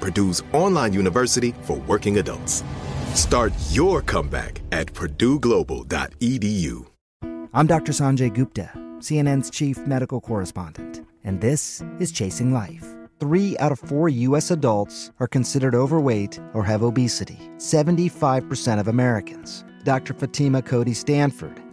Purdue's online university for working adults. Start your comeback at purdueglobal.edu. I'm Dr. Sanjay Gupta, CNN's chief medical correspondent, and this is Chasing Life. Three out of four U.S. adults are considered overweight or have obesity, 75% of Americans. Dr. Fatima Cody Stanford.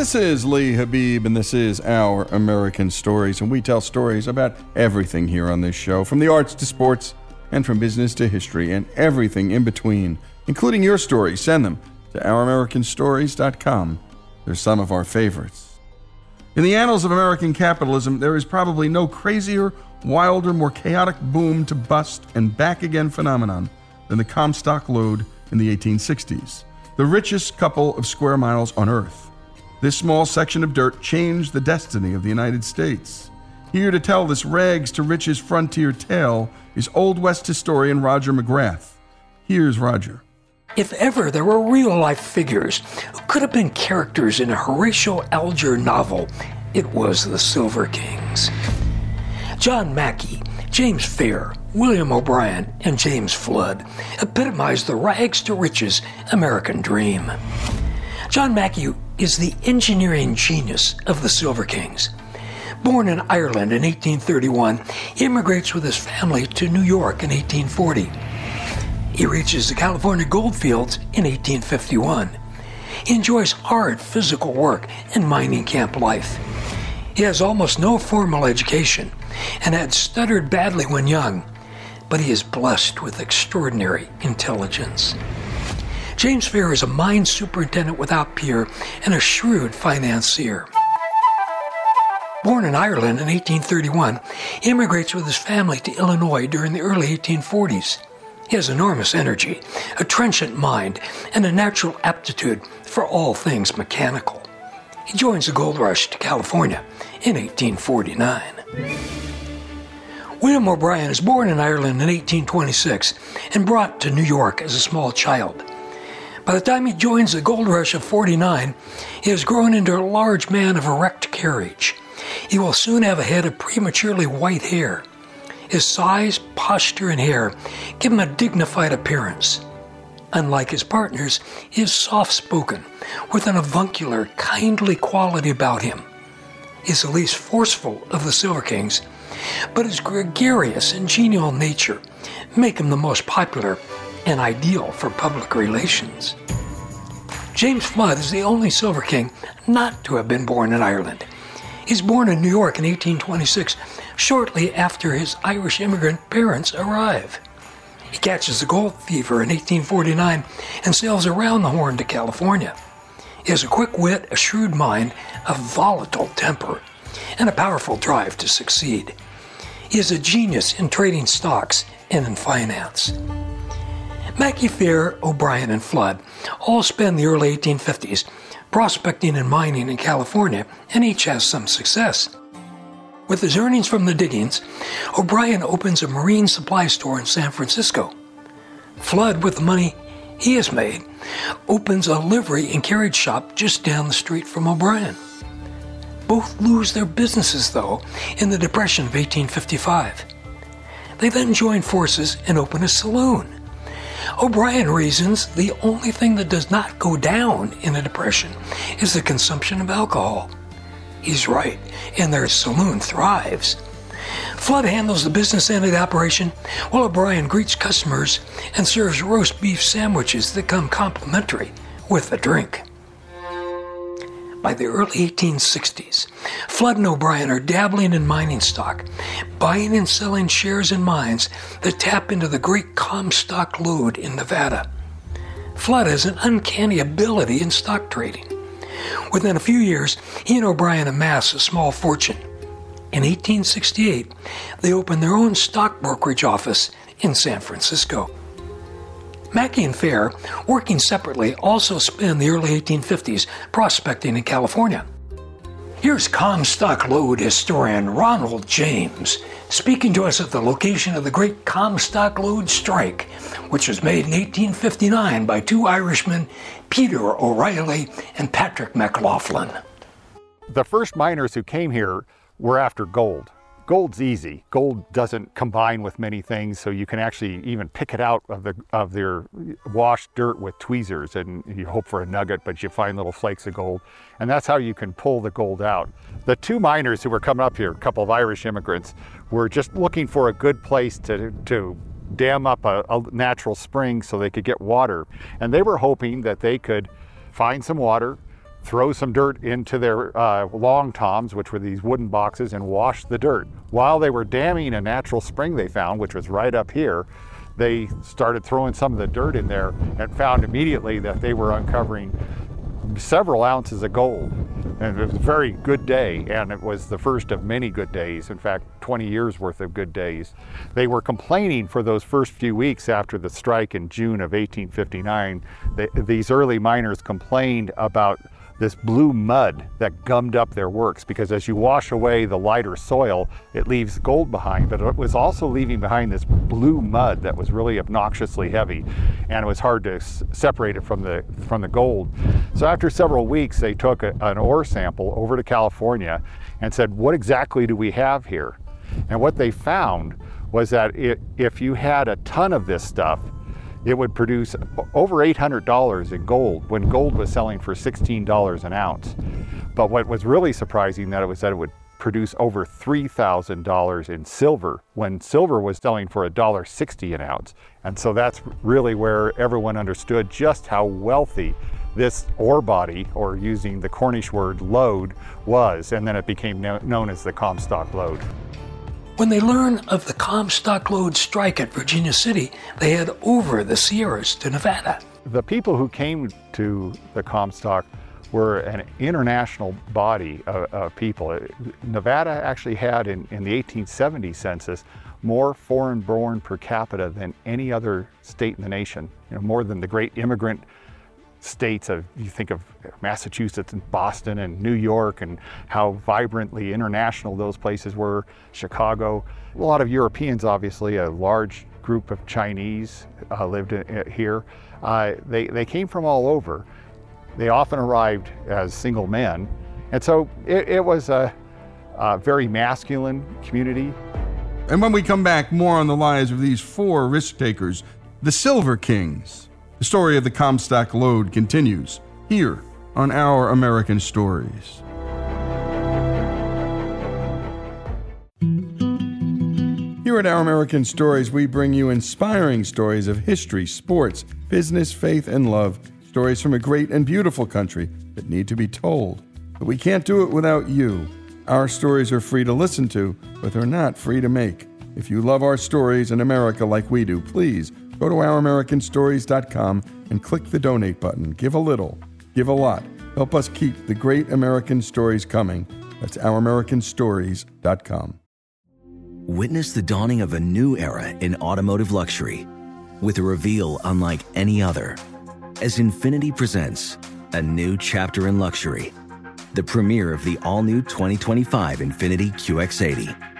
This is Lee Habib, and this is Our American Stories. And we tell stories about everything here on this show from the arts to sports, and from business to history, and everything in between, including your stories. Send them to OurAmericanStories.com. They're some of our favorites. In the annals of American capitalism, there is probably no crazier, wilder, more chaotic boom to bust and back again phenomenon than the Comstock Lode in the 1860s, the richest couple of square miles on Earth. This small section of dirt changed the destiny of the United States. Here to tell this rags to riches frontier tale is Old West historian Roger McGrath. Here's Roger. If ever there were real life figures who could have been characters in a Horatio Alger novel, it was the Silver Kings. John Mackay, James Fair, William O'Brien, and James Flood epitomized the rags to riches American dream. John Mackay is the engineering genius of the Silver Kings. Born in Ireland in 1831, he immigrates with his family to New York in 1840. He reaches the California goldfields in 1851. He enjoys hard physical work and mining camp life. He has almost no formal education and had stuttered badly when young, but he is blessed with extraordinary intelligence. James Fair is a mine superintendent without peer and a shrewd financier. Born in Ireland in 1831, he immigrates with his family to Illinois during the early 1840s. He has enormous energy, a trenchant mind, and a natural aptitude for all things mechanical. He joins the gold rush to California in 1849. William O'Brien is born in Ireland in 1826 and brought to New York as a small child. By the time he joins the gold rush of 49, he has grown into a large man of erect carriage. He will soon have a head of prematurely white hair. His size, posture, and hair give him a dignified appearance. unlike his partners, he is soft spoken, with an avuncular, kindly quality about him. He is the least forceful of the Silver Kings, but his gregarious and genial nature make him the most popular and ideal for public relations. James Flood is the only Silver King not to have been born in Ireland. He's born in New York in 1826, shortly after his Irish immigrant parents arrive. He catches the gold fever in 1849 and sails around the Horn to California. He has a quick wit, a shrewd mind, a volatile temper, and a powerful drive to succeed. He is a genius in trading stocks and in finance. Mackay Fair, O'Brien, and Flood all spend the early 1850s prospecting and mining in California, and each has some success. With his earnings from the diggings, O'Brien opens a marine supply store in San Francisco. Flood, with the money he has made, opens a livery and carriage shop just down the street from O'Brien. Both lose their businesses, though, in the Depression of 1855. They then join forces and open a saloon. O'Brien reasons the only thing that does not go down in a depression is the consumption of alcohol. He's right, and their saloon thrives. Flood handles the business end of the operation, while O'Brien greets customers and serves roast beef sandwiches that come complimentary with a drink. By the early 1860s, Flood and O'Brien are dabbling in mining stock, buying and selling shares in mines that tap into the great Comstock lode in Nevada. Flood has an uncanny ability in stock trading. Within a few years, he and O'Brien amass a small fortune. In 1868, they opened their own stock brokerage office in San Francisco. Mackay and Fair, working separately, also spend the early 1850s prospecting in California. Here's Comstock Lode historian Ronald James speaking to us at the location of the great Comstock Lode strike, which was made in 1859 by two Irishmen, Peter O'Reilly and Patrick McLaughlin. The first miners who came here were after gold. Gold's easy. Gold doesn't combine with many things, so you can actually even pick it out of the of their washed dirt with tweezers, and you hope for a nugget, but you find little flakes of gold, and that's how you can pull the gold out. The two miners who were coming up here, a couple of Irish immigrants, were just looking for a good place to to dam up a, a natural spring so they could get water, and they were hoping that they could find some water, throw some dirt into their uh, long toms, which were these wooden boxes, and wash the dirt. While they were damming a natural spring they found, which was right up here, they started throwing some of the dirt in there and found immediately that they were uncovering several ounces of gold. And it was a very good day, and it was the first of many good days. In fact, 20 years worth of good days. They were complaining for those first few weeks after the strike in June of 1859. They, these early miners complained about this blue mud that gummed up their works because as you wash away the lighter soil, it leaves gold behind, but it was also leaving behind this blue mud that was really obnoxiously heavy and it was hard to separate it from the, from the gold. So after several weeks, they took a, an ore sample over to California and said, what exactly do we have here? And what they found was that it, if you had a ton of this stuff, it would produce over $800 in gold when gold was selling for $16 an ounce. But what was really surprising that it was that it would produce over $3,000 in silver when silver was selling for $1.60 an ounce. And so that's really where everyone understood just how wealthy this ore body, or using the Cornish word lode, was. And then it became kno- known as the Comstock lode. When they learn of the Comstock Lode strike at Virginia City, they head over the Sierras to Nevada. The people who came to the Comstock were an international body of, of people. Nevada actually had, in, in the 1870 census, more foreign born per capita than any other state in the nation, you know, more than the great immigrant states of you think of Massachusetts and Boston and New York and how vibrantly international those places were, Chicago. A lot of Europeans, obviously, a large group of Chinese uh, lived in, here. Uh, they, they came from all over. They often arrived as single men. And so it, it was a, a very masculine community. And when we come back, more on the lives of these four risk takers, the Silver Kings. The story of the Comstock Lode continues here on Our American Stories. Here at Our American Stories, we bring you inspiring stories of history, sports, business, faith, and love. Stories from a great and beautiful country that need to be told. But we can't do it without you. Our stories are free to listen to, but they're not free to make. If you love our stories in America like we do, please go to ouramericanstories.com and click the donate button. Give a little, give a lot. Help us keep the great American stories coming. That's ouramericanstories.com. Witness the dawning of a new era in automotive luxury with a reveal unlike any other as Infiniti presents a new chapter in luxury, the premiere of the all new 2025 Infiniti QX80.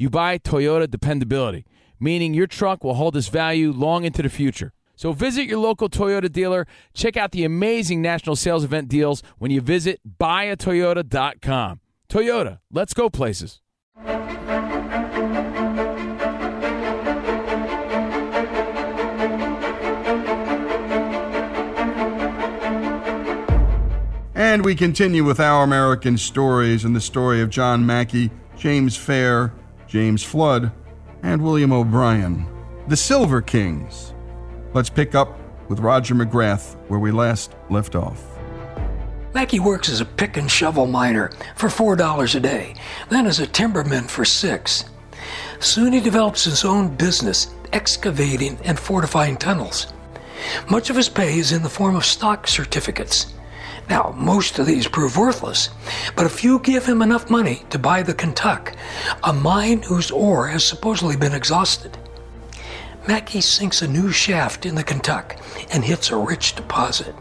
you buy Toyota dependability, meaning your truck will hold its value long into the future. So visit your local Toyota dealer. Check out the amazing national sales event deals when you visit buyatoyota.com. Toyota, let's go places. And we continue with our American stories and the story of John Mackay, James Fair, James Flood, and William O'Brien, the Silver Kings. Let's pick up with Roger McGrath where we last left off. Mackay works as a pick and shovel miner for $4 a day, then as a timberman for 6 Soon he develops his own business, excavating and fortifying tunnels. Much of his pay is in the form of stock certificates. Now, most of these prove worthless, but if you give him enough money to buy the Kentuck, a mine whose ore has supposedly been exhausted. Mackay sinks a new shaft in the Kentuck and hits a rich deposit.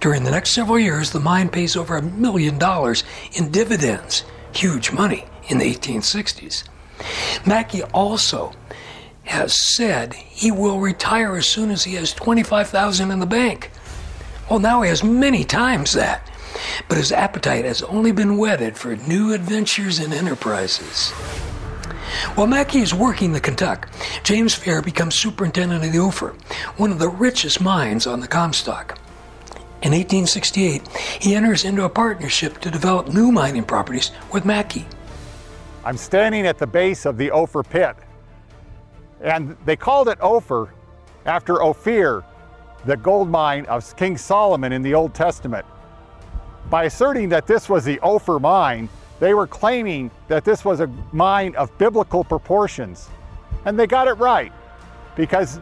During the next several years, the mine pays over a million dollars in dividends, huge money in the 1860s. Mackay also has said he will retire as soon as he has 25,000 in the bank. Well, now he has many times that, but his appetite has only been whetted for new adventures and enterprises. While Mackay is working the Kentuck, James Fair becomes superintendent of the Ophir, one of the richest mines on the Comstock. In 1868, he enters into a partnership to develop new mining properties with Mackay. I'm standing at the base of the Ophir pit, and they called it Ophir after Ophir, the gold mine of King Solomon in the Old Testament. By asserting that this was the Ophir mine, they were claiming that this was a mine of biblical proportions. And they got it right because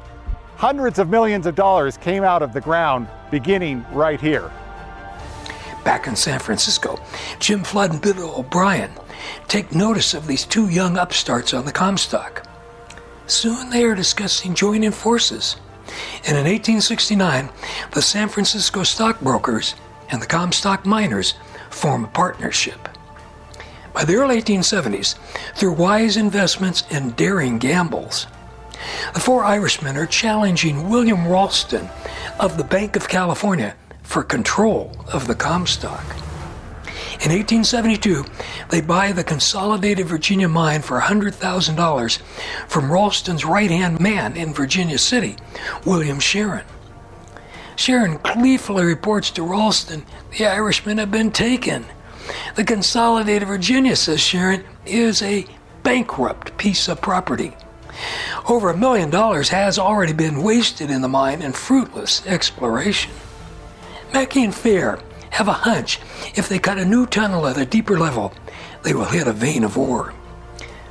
hundreds of millions of dollars came out of the ground beginning right here. Back in San Francisco, Jim Flood and Bill O'Brien take notice of these two young upstarts on the Comstock. Soon they are discussing joining forces. And in 1869, the San Francisco stockbrokers and the Comstock miners form a partnership. By the early 1870s, through wise investments and daring gambles, the four Irishmen are challenging William Ralston of the Bank of California for control of the Comstock. In 1872, they buy the Consolidated Virginia mine for $100,000 from Ralston's right hand man in Virginia City, William Sharon. Sharon gleefully reports to Ralston the Irishmen have been taken. The Consolidated Virginia, says Sharon, is a bankrupt piece of property. Over a million dollars has already been wasted in the mine in fruitless exploration. Mackay and Fair have a hunch if they cut a new tunnel at a deeper level, they will hit a vein of ore.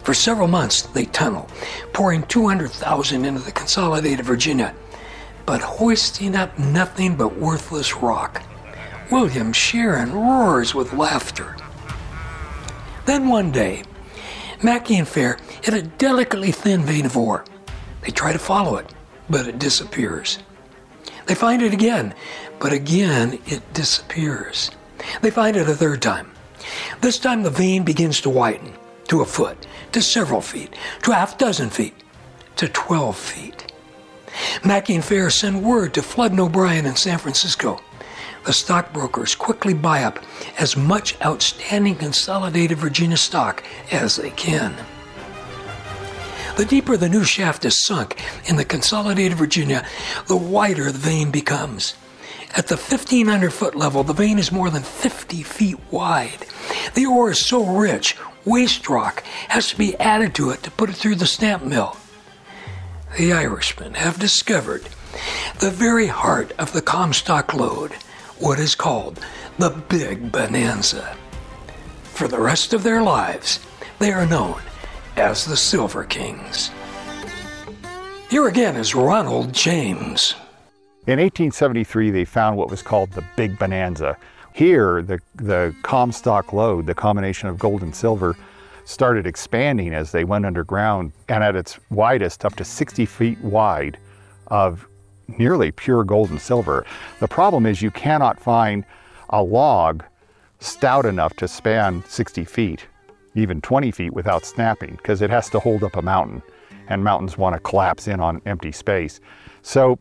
For several months, they tunnel, pouring 200,000 into the Consolidated Virginia, but hoisting up nothing but worthless rock. William Sharon roars with laughter. Then one day, Mackay and Fair hit a delicately thin vein of ore. They try to follow it, but it disappears. They find it again, but again it disappears. They find it a third time. This time the vein begins to widen to a foot, to several feet, to a half dozen feet, to 12 feet. Mackay and Fair send word to Flood and O'Brien in San Francisco. The stockbrokers quickly buy up as much outstanding consolidated Virginia stock as they can. The deeper the new shaft is sunk in the consolidated Virginia, the wider the vein becomes. At the 1500 foot level, the vein is more than 50 feet wide. The ore is so rich, waste rock has to be added to it to put it through the stamp mill. The Irishmen have discovered the very heart of the Comstock lode, what is called the Big Bonanza. For the rest of their lives, they are known as the Silver Kings. Here again is Ronald James. In 1873, they found what was called the Big Bonanza. Here, the, the Comstock lode, the combination of gold and silver, started expanding as they went underground, and at its widest, up to 60 feet wide, of nearly pure gold and silver. The problem is you cannot find a log stout enough to span 60 feet, even 20 feet without snapping, because it has to hold up a mountain, and mountains want to collapse in on empty space. So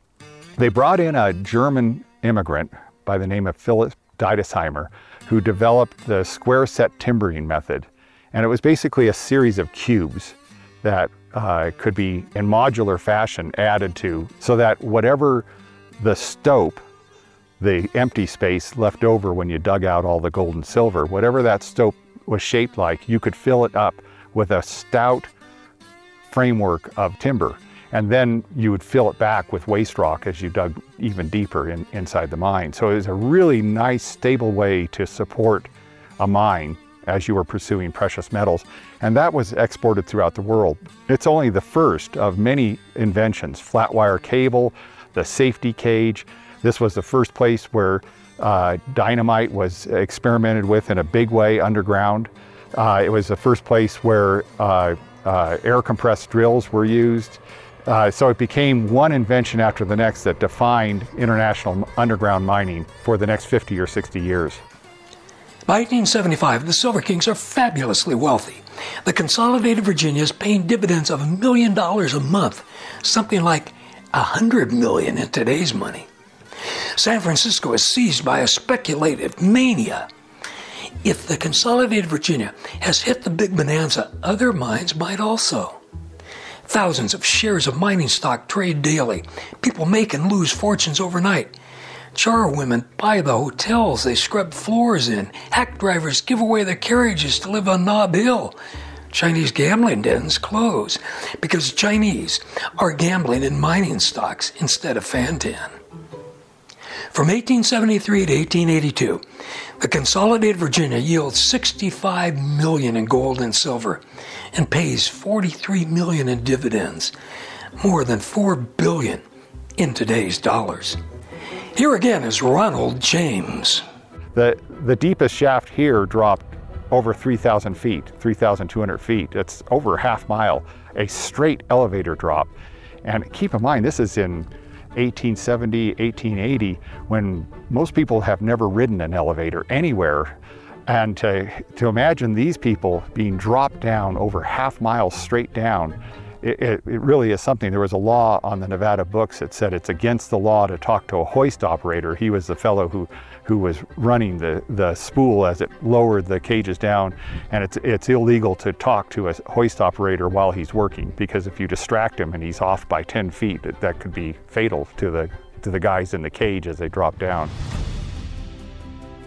they brought in a German immigrant by the name of Philip Deidesheimer, who developed the square set timbering method. And it was basically a series of cubes that uh, could be in modular fashion added to so that whatever the stope, the empty space left over when you dug out all the gold and silver, whatever that stope was shaped like, you could fill it up with a stout framework of timber. And then you would fill it back with waste rock as you dug even deeper in, inside the mine. So it was a really nice, stable way to support a mine as you were pursuing precious metals. And that was exported throughout the world. It's only the first of many inventions flat wire cable, the safety cage. This was the first place where uh, dynamite was experimented with in a big way underground. Uh, it was the first place where uh, uh air compressed drills were used. Uh, so it became one invention after the next that defined international underground mining for the next 50 or 60 years. By 1875, the Silver Kings are fabulously wealthy. The Consolidated Virginia is paying dividends of a million dollars a month, something like a hundred million in today's money. San Francisco is seized by a speculative mania. If the Consolidated Virginia has hit the big bonanza, other mines might also. Thousands of shares of mining stock trade daily. People make and lose fortunes overnight. Charwomen buy the hotels they scrub floors in. Hack drivers give away their carriages to live on Nob Hill. Chinese gambling dens close because Chinese are gambling in mining stocks instead of Fantan. From 1873 to 1882, the Consolidated Virginia yields 65 million in gold and silver and pays 43 million in dividends, more than 4 billion in today's dollars. Here again is Ronald James. The, the deepest shaft here dropped over 3,000 feet, 3,200 feet. It's over a half mile, a straight elevator drop. And keep in mind, this is in 1870, 1880, when most people have never ridden an elevator anywhere. And to, to imagine these people being dropped down over half miles straight down, it, it, it, really is something. There was a law on the Nevada books that said it's against the law to talk to a hoist operator. He was the fellow who, who was running the, the spool as it lowered the cages down, and it's, it's illegal to talk to a hoist operator while he's working because if you distract him and he's off by 10 feet, that, that could be fatal to the, to the guys in the cage as they drop down.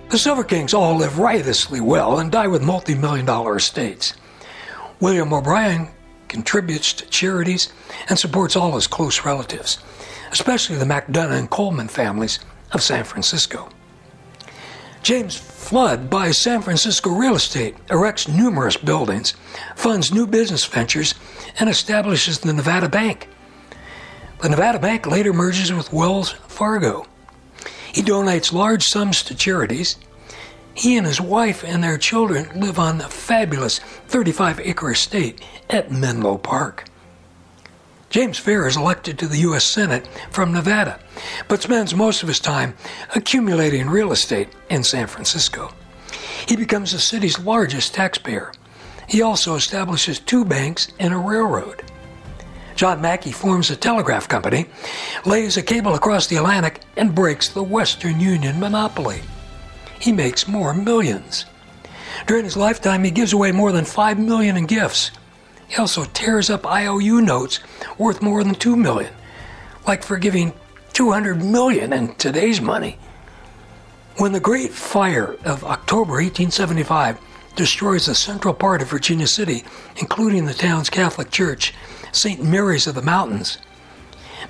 The Silver Kings all live riotously well and die with multi million dollar estates. William O'Brien contributes to charities and supports all his close relatives, especially the McDonough and Coleman families of San Francisco. James Flood buys San Francisco real estate, erects numerous buildings, funds new business ventures, and establishes the Nevada Bank. The Nevada Bank later merges with Wells Fargo. He donates large sums to charities. He and his wife and their children live on the fabulous 35 acre estate at Menlo Park. James Fair is elected to the U.S. Senate from Nevada, but spends most of his time accumulating real estate in San Francisco. He becomes the city's largest taxpayer. He also establishes two banks and a railroad. John Mackay forms a telegraph company, lays a cable across the Atlantic, and breaks the Western Union monopoly. He makes more millions. During his lifetime, he gives away more than five million in gifts. He also tears up IOU notes worth more than two million, like forgiving 200 million in today's money. When the Great Fire of October 1875 destroys the central part of Virginia City, including the town's Catholic Church, St. Mary's of the Mountains.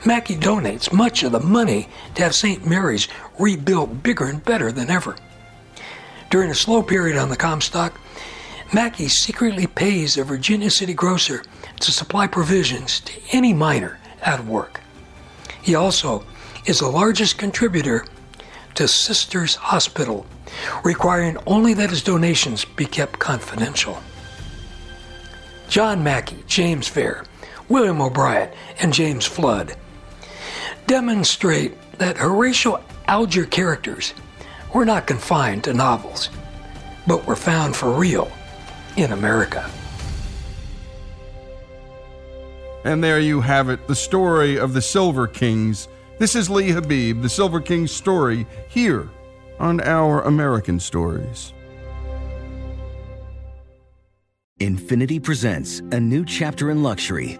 Mackay donates much of the money to have St. Mary's rebuilt bigger and better than ever. During a slow period on the Comstock, Mackay secretly pays a Virginia City grocer to supply provisions to any miner of work. He also is the largest contributor to Sisters Hospital, requiring only that his donations be kept confidential. John Mackay, James Fair, William O'Brien, and James Flood demonstrate that Horatio Alger characters were not confined to novels, but we're found for real in America. And there you have it, the story of the Silver Kings. This is Lee Habib, the Silver Kings story, here on Our American Stories. Infiniti presents a new chapter in luxury,